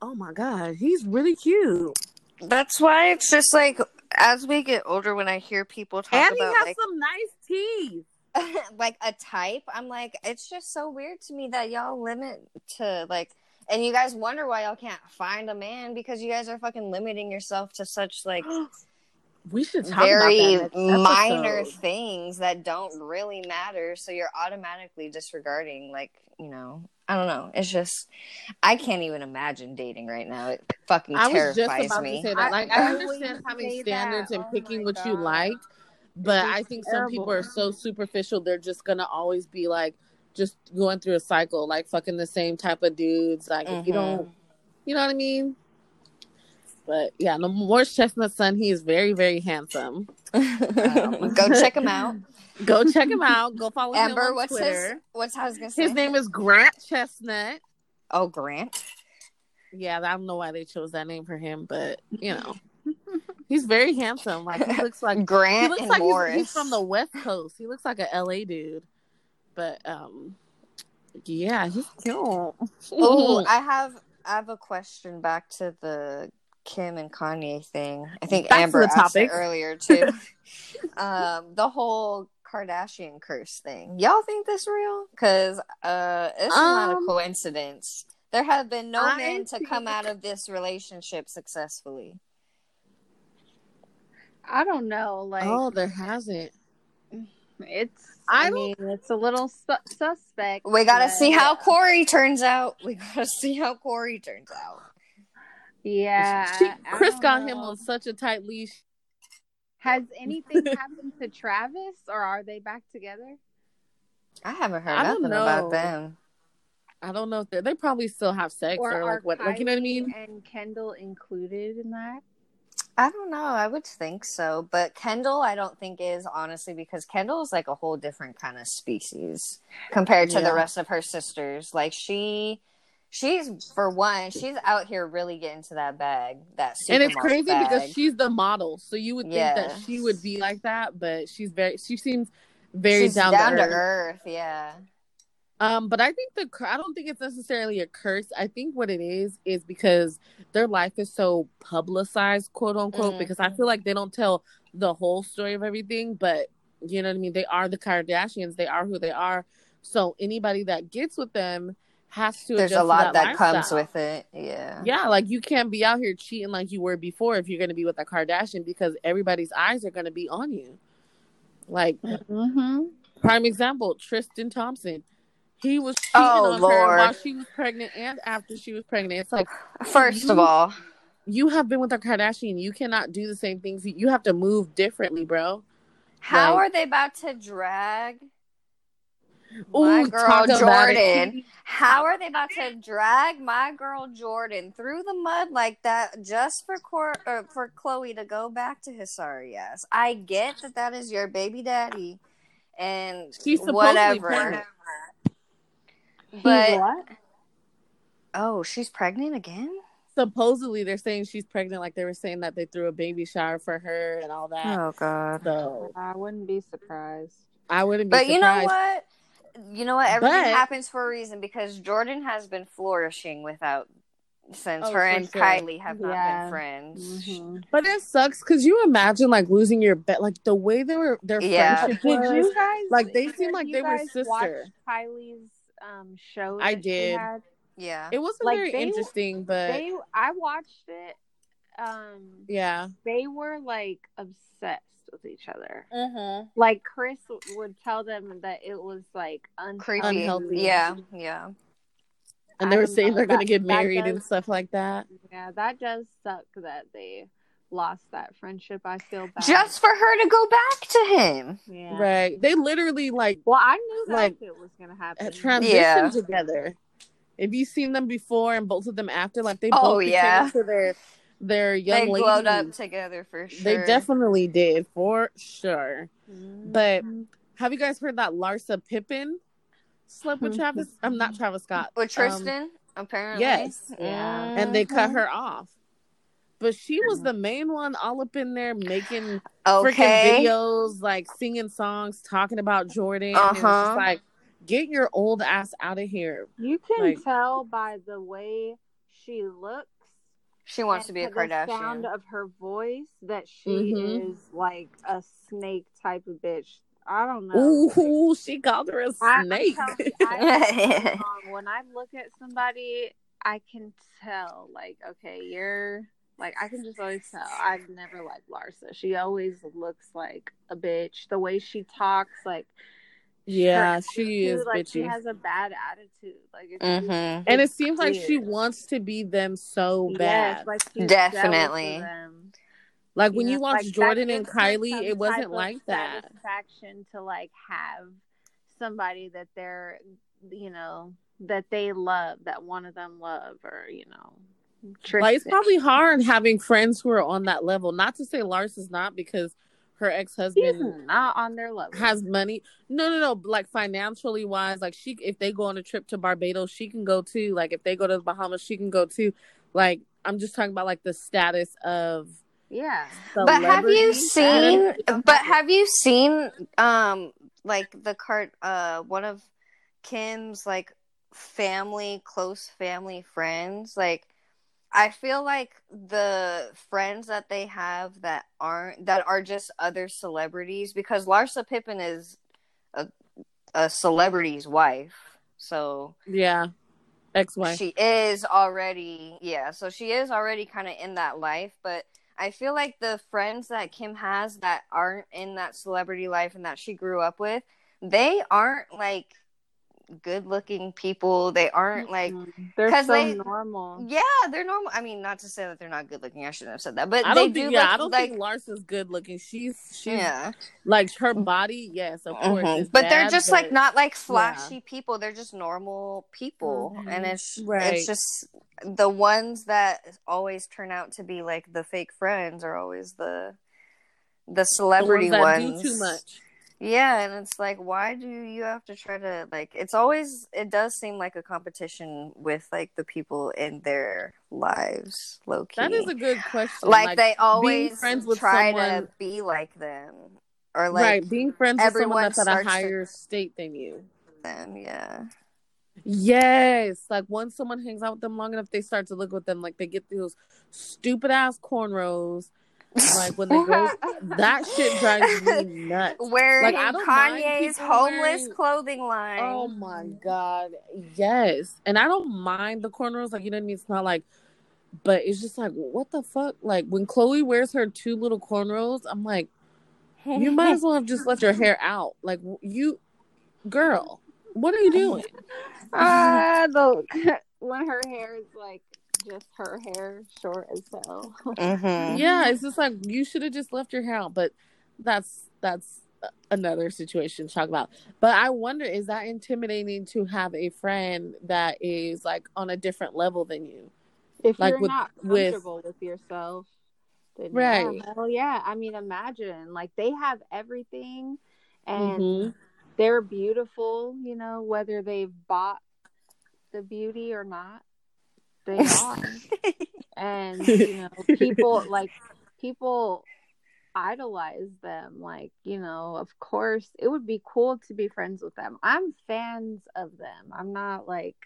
Oh my god, he's really cute, That's why it's just like as we get older, when I hear people talk and he has like some nice teeth. like a type, I'm like, it's just so weird to me that y'all limit to like, and you guys wonder why y'all can't find a man because you guys are fucking limiting yourself to such like We should talk very about that minor things that don't really matter. So you're automatically disregarding, like, you know, I don't know. It's just, I can't even imagine dating right now. It fucking I was just terrifies about me. to say that. I Like, I always understand having standards that. and Oh picking my what you like, but It's I think some people are so superficial. They're just gonna always be like, just going through a cycle, like fucking the same type of dudes. Like, if you don't, you know what I mean? But yeah, no Morris Chestnut son, he is very, very handsome. Um, Go check him out. Go check him out. Go follow him Amber, on what's Twitter. his, what's I was gonna say? His name is Grant Chestnut. Oh, Grant. Yeah, I don't know why they chose that name for him, but you know, he's very handsome. Like he looks like Grant he looks and like he's, he's from the West Coast. He looks like a LA dude, but um, yeah, he's cute. Oh, I have I have a question back to the Kim and Kanye thing. I think Back to Amber the asked it earlier too. um, the whole Kardashian curse thing. Y'all think this real? Because uh, it's not a Um, coincidence. There have been no I men to come out of this relationship successfully. I don't know. Like oh, there hasn't. It's. I I, mean, it's a little su- suspect. We gotta but- see how Corey turns out. We gotta see how Corey turns out. Yeah, She, I- I Kris don't got him on such a tight leash. Has anything happened to Travis, or are they back together? I haven't heard I don't nothing about them. I don't know if they they probably still have sex or, Or like are what, like you know what I mean. And Kendall included in that? I don't know. I would think so, but Kendall, I don't think is honestly because Kendall is like a whole different kind of species compared to Yeah. the rest of her sisters. Like she, she's for one, she's out here really getting to that bag. That And it's crazy bag. because she's the model, so you would think that she would be like that, but she's very. She seems very she's down, down to, to earth. earth. Yeah, Um, but I think the I don't think it's necessarily a curse. I think what it is is because their life is so publicized, quote unquote. Mhm. Because I feel like they don't tell the whole story of everything, but you know what I mean. They are the Kardashians. They are who they are. So anybody that gets with them has to. there's a lot that, that, comes with it. Yeah, Yeah, like you can't be out here cheating like you were before if you're going to be with a Kardashian because everybody's eyes are going to be on you. Like Mm-hmm. prime example, Tristan Thompson. He was cheating Oh, on her while she was pregnant and after she was pregnant. It's like First of all, you have been with a Kardashian. You cannot do the same things. You have to move differently, bro. how Like- are they about to drag Ooh, my girl talk about it. Jordan? How are they about to drag my girl Jordan through the mud like that just for Cor- or for Khloé to go back to his sorry ass? I get that that is your baby daddy, and She's whatever. pregnant. But what? oh, she's pregnant again. Supposedly, they're saying she's pregnant. Like they were saying that they threw a baby shower for her and all that. Oh God. So I wouldn't be surprised. I wouldn't be. But you know what? You know what? Everything But- happens for a reason because Jordan has been flourishing without since Oh, her and sure. Kylie have not Yeah. been friends. Mhm. But it sucks because you imagine like losing your bet, like the way they were their Yeah. friendship Did was. you guys like, they either seem like they were guys sister. watch Kylie's um show. I that she did. had? Yeah. It wasn't Like, very they- interesting, but They, I watched it. Um, yeah, they were like obsessed with each other. Mm-hmm. Like Kris would tell them that it was like Creepy. unhealthy. Unhealthy. Yeah. Yeah. and they I were saying they're gonna get married does- and stuff like that. Yeah, that does suck that they lost that friendship. I feel bad. Just for her to go back to him. yeah. Right? They literally like Well, I knew that Like, it was gonna happen. had transitioned Yeah. together. If you've seen them before and both of them after, like they Oh, both became yeah. into their their young they ladies. glowed up together for sure. They definitely did for sure. But Mm-hmm. have you guys heard that Larsa Pippen slept with Travis? I'm not Travis Scott. with Um, Tristan. apparently, yes. Yeah. and they cut her off. But she was the main one all up in there making Okay. freaking videos, like singing songs, talking about Jordan. Uh-huh. like, get your old ass out of here. You can Like- tell by the way she looks. She wants to be a the sound Kardashian. of her voice that she Mhm. is like a snake type of bitch. I don't know. Ooh, she called her a I, I'm snake. telling you, I, um, when I look at somebody, I can tell. Like, okay, you're like I can just always tell. I've never liked Larsa. She always looks like a bitch. The way she talks, like yeah, her she is attitude, like she bitchy. has a bad attitude. Like it's Mhm. just- and it it's seems like she wants to be them so Yes, bad. like she's Definitely. jealous of them. Like when know, you watch like, Jordan and Kylie, it wasn't like that. Satisfaction to like have somebody that they're, you know, that they love, that one of them love, or you know, Like it's probably hard having friends who are on that level. Not to say Lars is not because her ex husband not on their level. has money. No, no, no. Like financially wise, like she, if they go on a trip to Barbados, she can go too. Like if they go to the Bahamas, she can go too. Like I'm just talking about like the status of. yeah, But have you seen? But have you seen? Um, like the cart. Uh, one of Kim's like family, close family friends. Like, I feel like the friends that they have that aren't that are just other celebrities because Larsa Pippen is a a celebrity's wife. So Yeah, ex-wife. she is already yeah so she is already kind of in that life but i feel like the friends that kim has that aren't in that celebrity life and that she grew up with they aren't like good looking people they aren't like they're so they- normal. yeah they're normal i mean not to say that they're not good looking i shouldn't have said that but I they don't do think. Yeah, look I don't like think Lars is good looking. She's she's yeah like her body. Yes, of course. Mhm. is but they're just but- like not like flashy people they're just normal people Mhm. and it's Right. it's just the ones that always turn out to be like the fake friends are always the the the celebrity ones that ones do too much. Yeah and it's like why do you have to try to like it's always it does seem like a competition with like the people in their lives low key That is a good question. like, they always friends with try someone- to be like them or like right, being friends with someone that's at a starts to- higher state than you. them yeah Yes, like once someone hangs out with them long enough, they start to look with them like they get those stupid ass cornrows. Like when they go, that shit drives me nuts. Wearing Like, I don't mind Kanye's homeless wearing- clothing line. Oh my god, yes. And I don't mind the cornrows, like you know what I mean. It's not like, but it's just like, what the fuck? Like when Khloé wears her two little cornrows, I'm like, you might as well have just left your hair out. Like you, girl, what are you doing? Ah, the when her hair is like just her hair, short as hell. Mhm. yeah, it's just like you should have just left your hair out. But that's that's another situation to talk about. But I wonder, is that intimidating to have a friend that is like on a different level than you? If Like you're with- not comfortable with, yourself, then Right. Yeah, hell yeah. I mean, imagine like they have everything, and Mhm. they're beautiful. You know, whether they've bought the beauty or not, are. and you know, people like people idolize them. Like you know, of course, it would be cool to be friends with them. I'm fans of them. I'm not like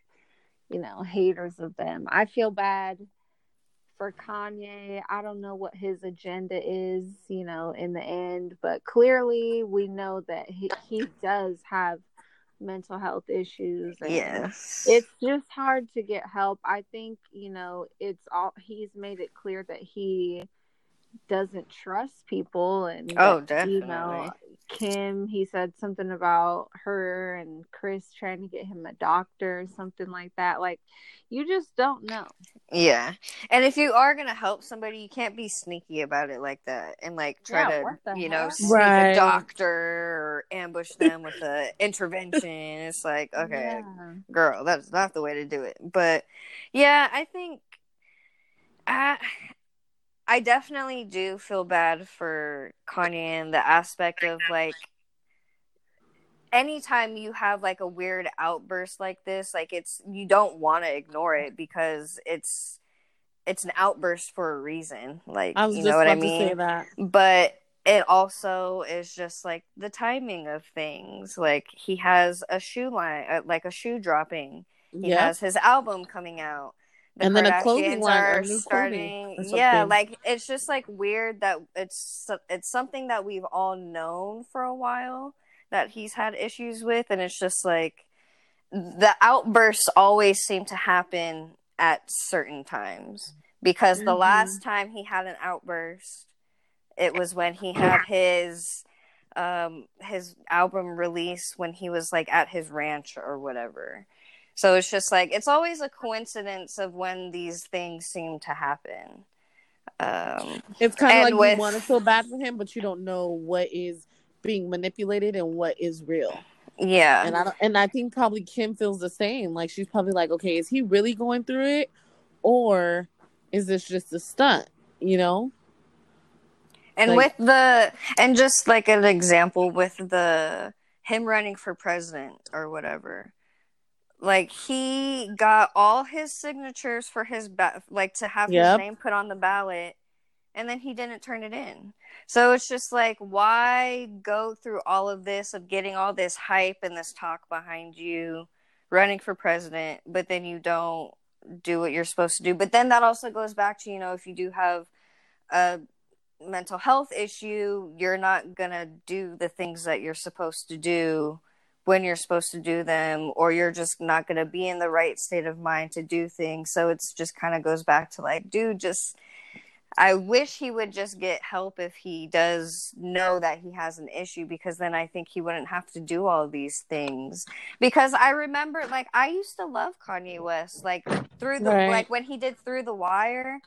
you know haters of them. I feel bad for Kanye. I don't know what his agenda is, you know, in the end, but clearly we know that he, he does have mental health issues. And Yes. It's just hard to get help. I think, you know, it's all he's made it clear that he doesn't trust people and Oh, that, you know definitely. Kim he said something about her and Kris trying to get him a doctor or something like that like you just don't know yeah. And if you are gonna help somebody, you can't be sneaky about it like that and like try Yeah, to the you know sneak Right. a doctor or ambush them with a intervention. It's like okay, Yeah. girl, that's not the way to do it. But yeah, I think I I definitely do feel bad for Kanye in the aspect of like anytime you have like a weird outburst like this, like it's you don't want to ignore it because it's it's an outburst for a reason. Like you know what I about to say mean? that. But it also is just like the timing of things. Like he has a shoe line, uh, like a shoe dropping. He Yeah. has his album coming out. The And then a clothing line or are starting. Yeah, like it's just like weird that it's it's something that we've all known for a while that he's had issues with, and it's just like the outbursts always seem to happen at certain times because the Mhm. last time he had an outburst it was when he had his um his album release when he was like at his ranch or whatever so it's just like it's always a coincidence of when these things seem to happen um It's kind of like with- you want to feel bad for him, but you don't know what is being manipulated and what is real. yeah And I don't, and I think probably Kim feels the same. Like she's probably like, okay, is he really going through it, or is this just a stunt? You know? and like- with the and just like an example with the him running for president or whatever like he got all his signatures for his ba- like to have Yep. his name put on the ballot and then he didn't turn it in so it's just like why go through all of this of getting all this hype and this talk behind you running for president but then you don't do what you're supposed to do but then that also goes back to you know if you do have a mental health issue, you're not gonna do the things that you're supposed to do when you're supposed to do them, or you're just not gonna be in the right state of mind to do things. So it's just kind of goes back to like, dude, just I wish he would just get help if he does know that he has an issue because then I think he wouldn't have to do all these things. Because I remember like I used to love Kanye West like through the Right. like when he did Through the Wire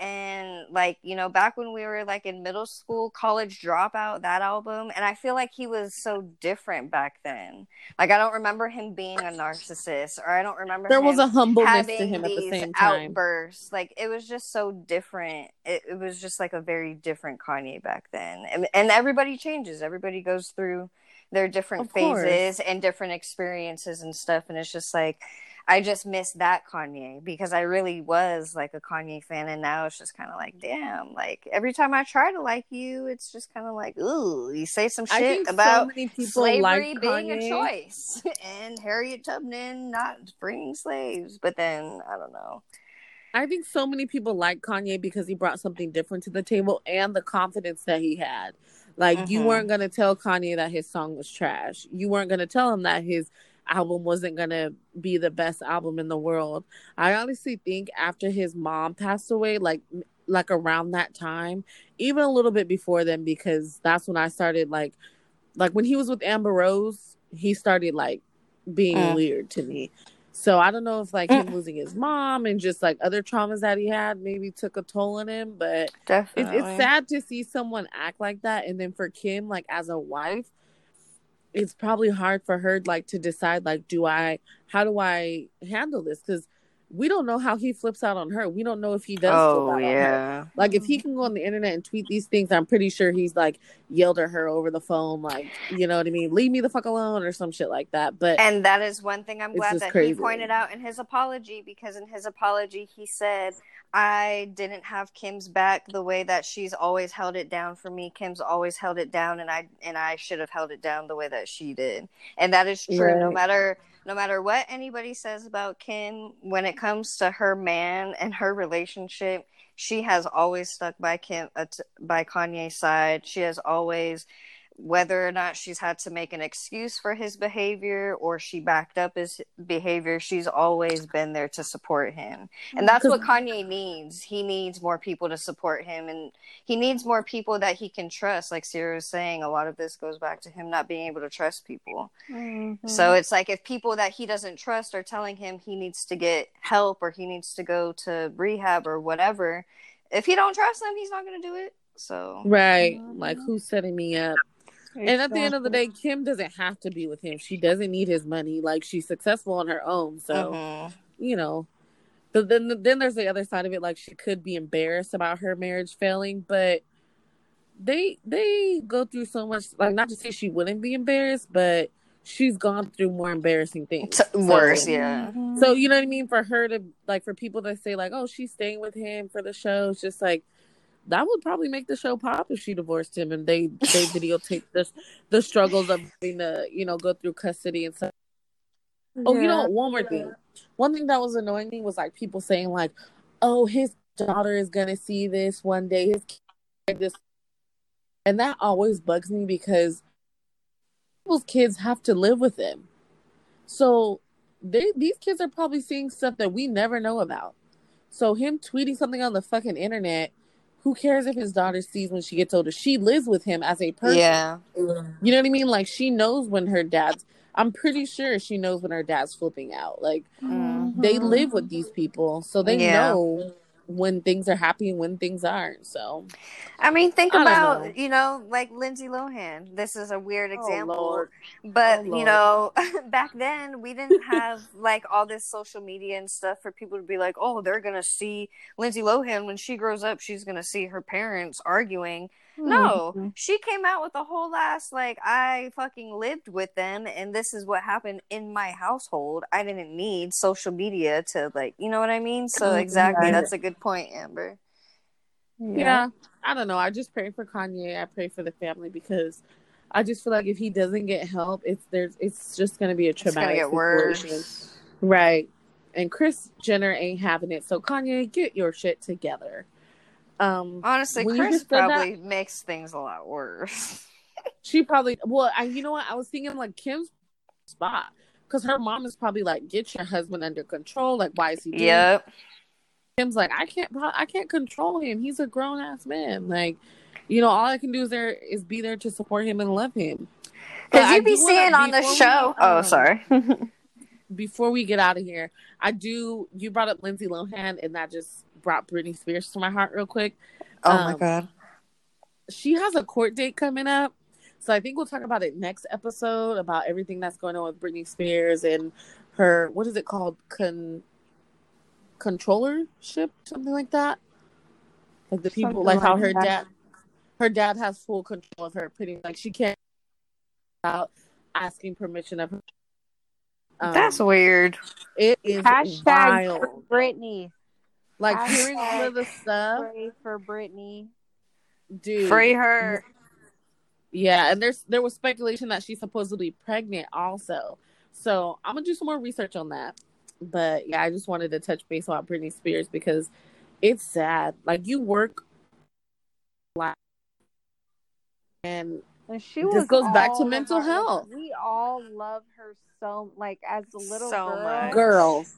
and like you know back when we were like in middle school college dropout that album and i feel like he was so different back then. Like i don't remember him being a narcissist or i don't remember There was a humbleness to him at the same time. outbursts. Like it was just so different. It, it was just like a very different kanye back then. And, and everybody changes. Everybody goes through their different Of course. phases and different experiences and stuff and it's just like I just miss that Kanye because I really was like a Kanye fan, and now it's just kind of like, damn, like every time I try to like you, it's just kind of like, ooh, you say some I shit think about so many people slavery like being a choice and Harriet Tubman not freeing slaves, but then I don't know. I think so many people like Kanye because he brought something different to the table and the confidence that he had. Like you Mhm. weren't gonna tell Kanye that his song was trash. You weren't gonna tell him that his album wasn't gonna be the best album in the world. I honestly think after his mom passed away, like like around that time, even a little bit before then, because that's when I started like like when he was with Amber Rose, he started like being Mm. weird to me. So I don't know if like him losing his mom and just like other traumas that he had maybe took a toll on him, but it, Definitely. it's sad to see someone act like that. And then for Kim, like as a wife, it's probably hard for her like to decide like, do I, how do I handle this? Because we don't know how he flips out on her. We don't know if he does. flip Oh out on her. yeah. Like if he mm-hmm. can go on the internet and tweet these things, I'm pretty sure he's like yelled at her over the phone, like you know what I mean, leave me the fuck alone or some shit like that. But And that is one thing I'm glad that crazy. he pointed out in his apology because in his apology he said I didn't have Kim's back the way that she's always held it down for me. Kim's always held it down and I and I should have held it down the way that she did. And that is true no matter no matter what anybody says about Kim when it comes to her man and her relationship, she has always stuck by Kim uh, by Kanye's side. She has always whether or not she's had to make an excuse for his behavior or she backed up his behavior, she's always been there to support him. And that's what Kanye needs. He needs more people to support him and he needs more people that he can trust. Like Sarah was saying, a lot of this goes back to him not being able to trust people. Mm-hmm. So it's like if people that he doesn't trust are telling him he needs to get help or he needs to go to rehab or whatever, if he don't trust them, he's not going to do it. So right, like who's setting me up? And at the end of the day, Kim doesn't have to be with him. She doesn't need his money. Like she's successful on her own. So mhm. you know, but then then there's the other side of it like she could be embarrassed about her marriage failing but they they go through so much like not to say she wouldn't be embarrassed but she's gone through more embarrassing things T- worse, So- yeah. so you know what i mean for her to like for people to say like oh she's staying with him for the show it's just like that would probably make the show pop if she divorced him and they they videotape the the struggles of having to you know go through custody and stuff Oh, you know, one more thing. One thing that was annoying me was like people saying like, "Oh, his daughter is gonna see this one day. His kid this," and that always bugs me because people's kids have to live with them. So they these kids are probably seeing stuff that we never know about. So him tweeting something on the fucking internet, who cares if his daughter sees when she gets older? She lives with him as a person. Yeah. You know what I mean? Like she knows when her dad's. I'm pretty sure she knows when her dad's flipping out. Like Mm. they live with these people, so they Yeah. know when things are happy and when things aren't. So I mean, think I about know. you know, like Lindsay Lohan. This is a weird oh, example, Lord. but Oh, you know, back then we didn't have like all this social media and stuff for people to be like, oh, they're gonna see Lindsay Lohan when she grows up. She's gonna see her parents arguing. No, Mhm. she came out with a whole ass like I fucking lived with them, and this is what happened in my household. I didn't need social media to like, you know what I mean? So Mhm. exactly, Right. that's a good point, Amber. yeah. I don't know. I just pray for Kanye. I pray for the family because I just feel like if he doesn't get help, it's there's it's just gonna be a It's traumatic get situation. worse. Right. And Kris Jenner ain't having it. So Kanye, get your shit together. Um Honestly, Kris said that- probably makes things a lot worse. she probably well I, you know what i was thinking like kim's spot because her mom is probably like get your husband under control like why is he doing Yep. kim's like i can't i can't control him he's a grown-ass man like you know all i can do is there is be there to support him and love him Because I you be seeing on the before we, show. oh, um, sorry. before we get out of here i do you brought up lindsay lohan and that just brought britney spears to my heart real quick oh my um, god. she has a court date coming up. So I think we'll talk about it next episode about everything that's going on with Britney Spears and her what is it called? Con controllership, something like that. Like the people Something like how her that. dad her dad has full control of her pretty like she can't without asking permission of her. Um, That's weird. it is Hashtag wild. Britney. Like Hashtag hearing some of the stuff, Pray for Britney. dude. Free her. Yeah, and there's there was speculation that she's supposedly pregnant also. So I'm gonna do some more research on that. But yeah, I just wanted to touch base on Britney Spears because it's sad. Like you work like and And she This goes back to mental of health. We all love her so like as a little So girl. much. girls.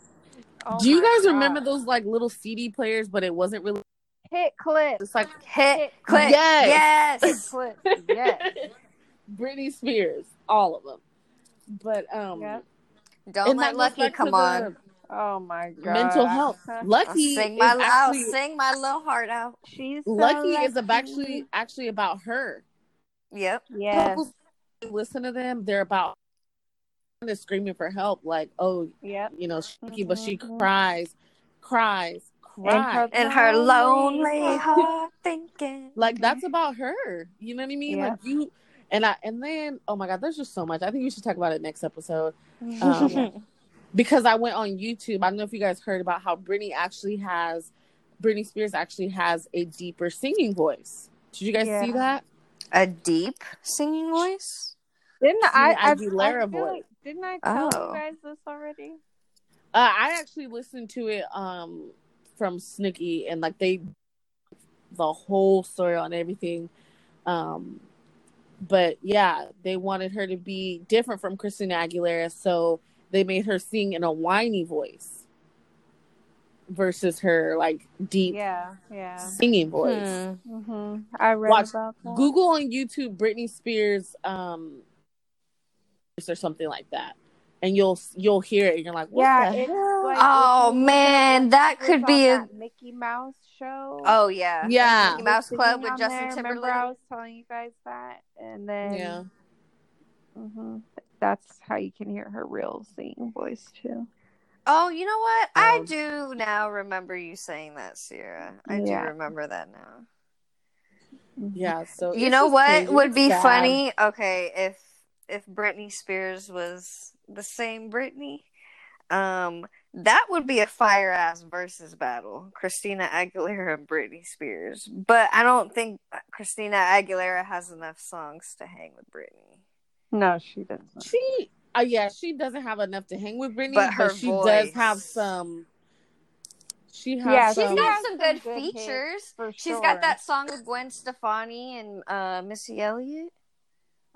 Oh do you my guys remember those like little CD players, but it wasn't really hit clip? it's like Hit, click. Yes. Hit Yes. clip. Yes. Britney Spears, all of them. But um Yeah. Don't let Lucky back to come the on. Oh my god. Mental health. Lucky Sing is my, I'll sing my little heart out. She's so Lucky is actually actually about her. Yep. Yes. Couples listen to them, they're about they're screaming for help, like, oh, Yep. you know, Shaky, but she cries, cries, cries. And her lonely heart thinking. Like that's about her. You know what I mean? Yeah. Like you and I and then oh my god, there's just so much. I think we should talk about it next episode. Um, because I went on YouTube. I don't know if you guys heard about how Britney actually has Britney Spears actually has a deeper singing voice. Did you guys Yeah. see that? a deep singing voice. Didn't I? I, Aguilera I feel voice. like, didn't I tell Oh. you guys this already? Uh, I actually listened to it um from Snooki and like they the whole story on everything. Um but yeah, they wanted her to be different from Christina Aguilera, so they made her sing in a whiny voice versus her like deep Yeah. Yeah. singing voice. Hmm. hmm I read Watch- about that. Google on YouTube Britney Spears um or something like that. And you'll you'll hear it and you're like, what yeah. the hell? like Oh man, that could be a. that Mickey Mouse show. Oh yeah. Yeah. Mickey Mouse Club with Justin there. Remember, Timberlake. I was telling you guys that, and then Yeah. hmm that's how you can hear her real singing voice too. Oh, you know what? I Um, do now remember you saying that, Sierra. I do remember that now. Yeah, so You know what crazy. would be sad. funny? Okay, if if Britney Spears was the same Britney, um, that would be a fire ass versus battle. Christina Aguilera and Britney Spears. But I don't think Christina Aguilera has enough songs to hang with Britney. No, she doesn't. She, uh, yeah, she doesn't have enough to hang with Britney, But but, her she does have some. She has Yeah, She's some. got has some some good, good features. for She's sure. got that song with Gwen Stefani and uh, Missy Elliott.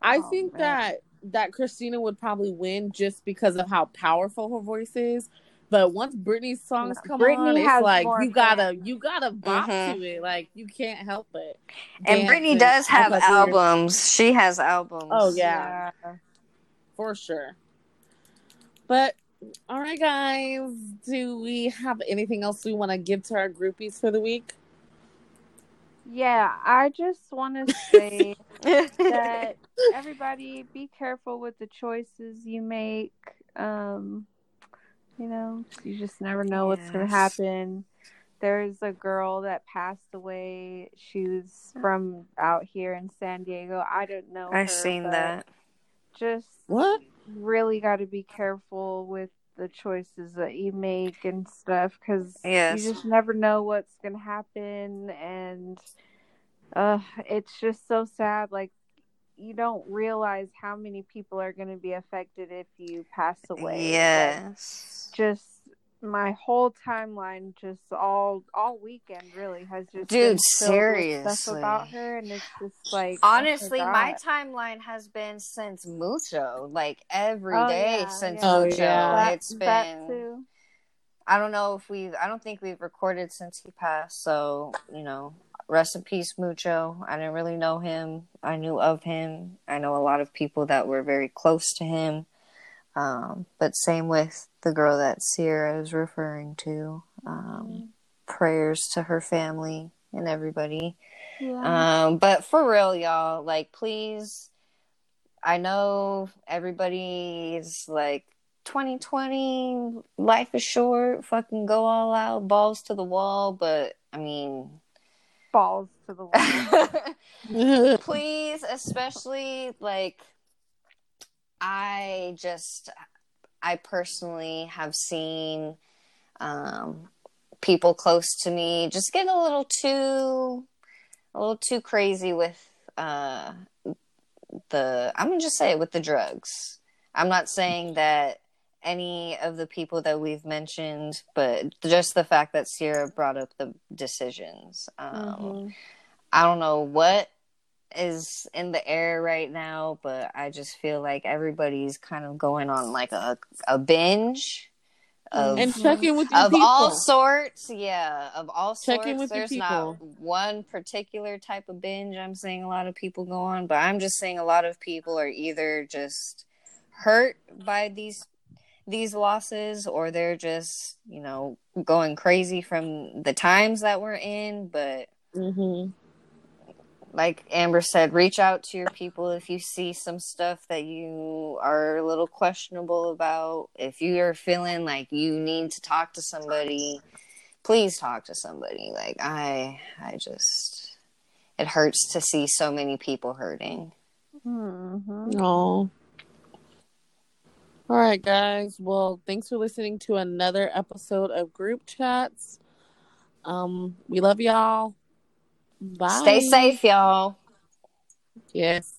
I Oh, think man. that that Christina would probably win just because of how powerful her voice is. But once Britney's songs come Britney on, it's like more you gotta fans. you gotta bop Mhm. to it. Like you can't help it. And Dance Britney does have act like albums. She has albums. Oh yeah, for sure. But all right, guys, do we have anything else we want to give to our groupies for the week? Yeah, I just want to say that everybody be careful with the choices you make. Um, you know, you just never know what's going to happen. There's a girl that passed away. She was from out here in San Diego. I don't know. I've seen that. Just What? really got to be careful with the choices that you make and stuff because Yes. you just never know what's gonna happen and uh it's just so sad like you don't realize how many people are going to be affected if you pass away Yes. just my whole timeline just all all weekend really has just Dude, been filled with stuff seriously. about her and it's just like oh Honestly, my timeline has been since Mucho, like every Oh, day yeah, since yeah. Oh, Mucho. yeah. That- It's that been. too. I don't know if we've. I don't think we've recorded since he passed. So you know, rest in peace, Mucho. I didn't really know him. I knew of him. I know a lot of people that were very close to him. Um, but same with the girl that Sierra is referring to. Um, prayers to her family and everybody. yeah. Um, but for real, y'all, like, please. I know everybody's like 2020, life is short, fucking go all out, balls to the wall. But I mean, balls to the wall please, especially like, I just, I personally have seen um, people close to me just get a little too, a little too crazy with uh, the. I'm gonna just say it with the drugs. I'm not saying that any of the people that we've mentioned, but just the fact that Sierra brought up the decisions. Um, Mhm. I don't know what is in the air right now, but I just feel like everybody's kind of going on like a a binge of and check in with of people. all sorts. Yeah, of all Check sorts. with There's not one particular type of binge I'm seeing a lot of people go on, but I'm just seeing a lot of people are either just hurt by these these losses or they're just, you know, going crazy from the times that we're in, but hmm like Amber said, reach out to your people if you see some stuff that you are a little questionable about. If you are feeling like you need to talk to somebody, please talk to somebody. Like I I just it hurts to see so many people hurting. Mhm. No. All right, guys. Well, thanks for listening to another episode of Group Chats. Um, we love y'all. Bye. Stay safe, y'all. Yes.